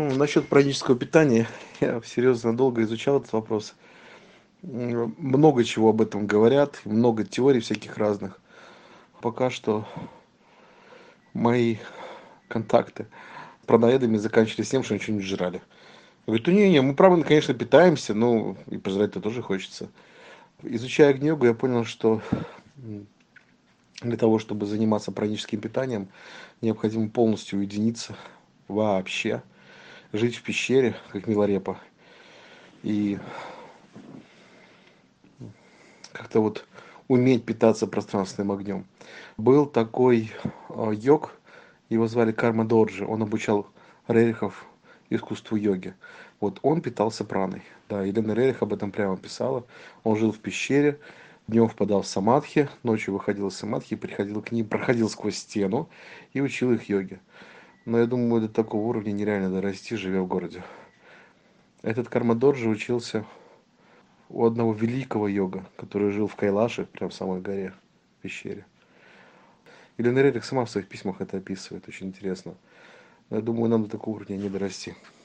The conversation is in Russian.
Ну, насчет пранического питания, я серьезно долго изучал этот вопрос. Много чего об этом говорят, много теорий всяких разных. Пока что мои контакты праноедами заканчивались тем, что ничего не жрали. Говорит, ну не, не, мы правильно, конечно, питаемся, но и пожрать-то тоже хочется. Изучая книгу, я понял, что для того, чтобы заниматься праническим питанием, необходимо полностью уединиться вообще, жить в пещере, как Миларепа, и как-то вот уметь питаться пространственным огнем. Был такой э, йог, его звали Карма Доджи, он обучал рерихов искусству йоги. Вот он питался праной. Да, Елена Рерих об этом прямо писала. Он жил в пещере, днем впадал в самадхи, ночью выходил из самадхи, приходил к ним, проходил сквозь стену и учил их йоге. Но я думаю, до такого уровня нереально дорасти, живя в городе. Этот Кармадорджи учился у одного великого йога, который жил в Кайлаше, прям в самой горе, в пещере. Елена Рерих сама в своих письмах это описывает, очень интересно. Но я думаю, нам до такого уровня не дорасти.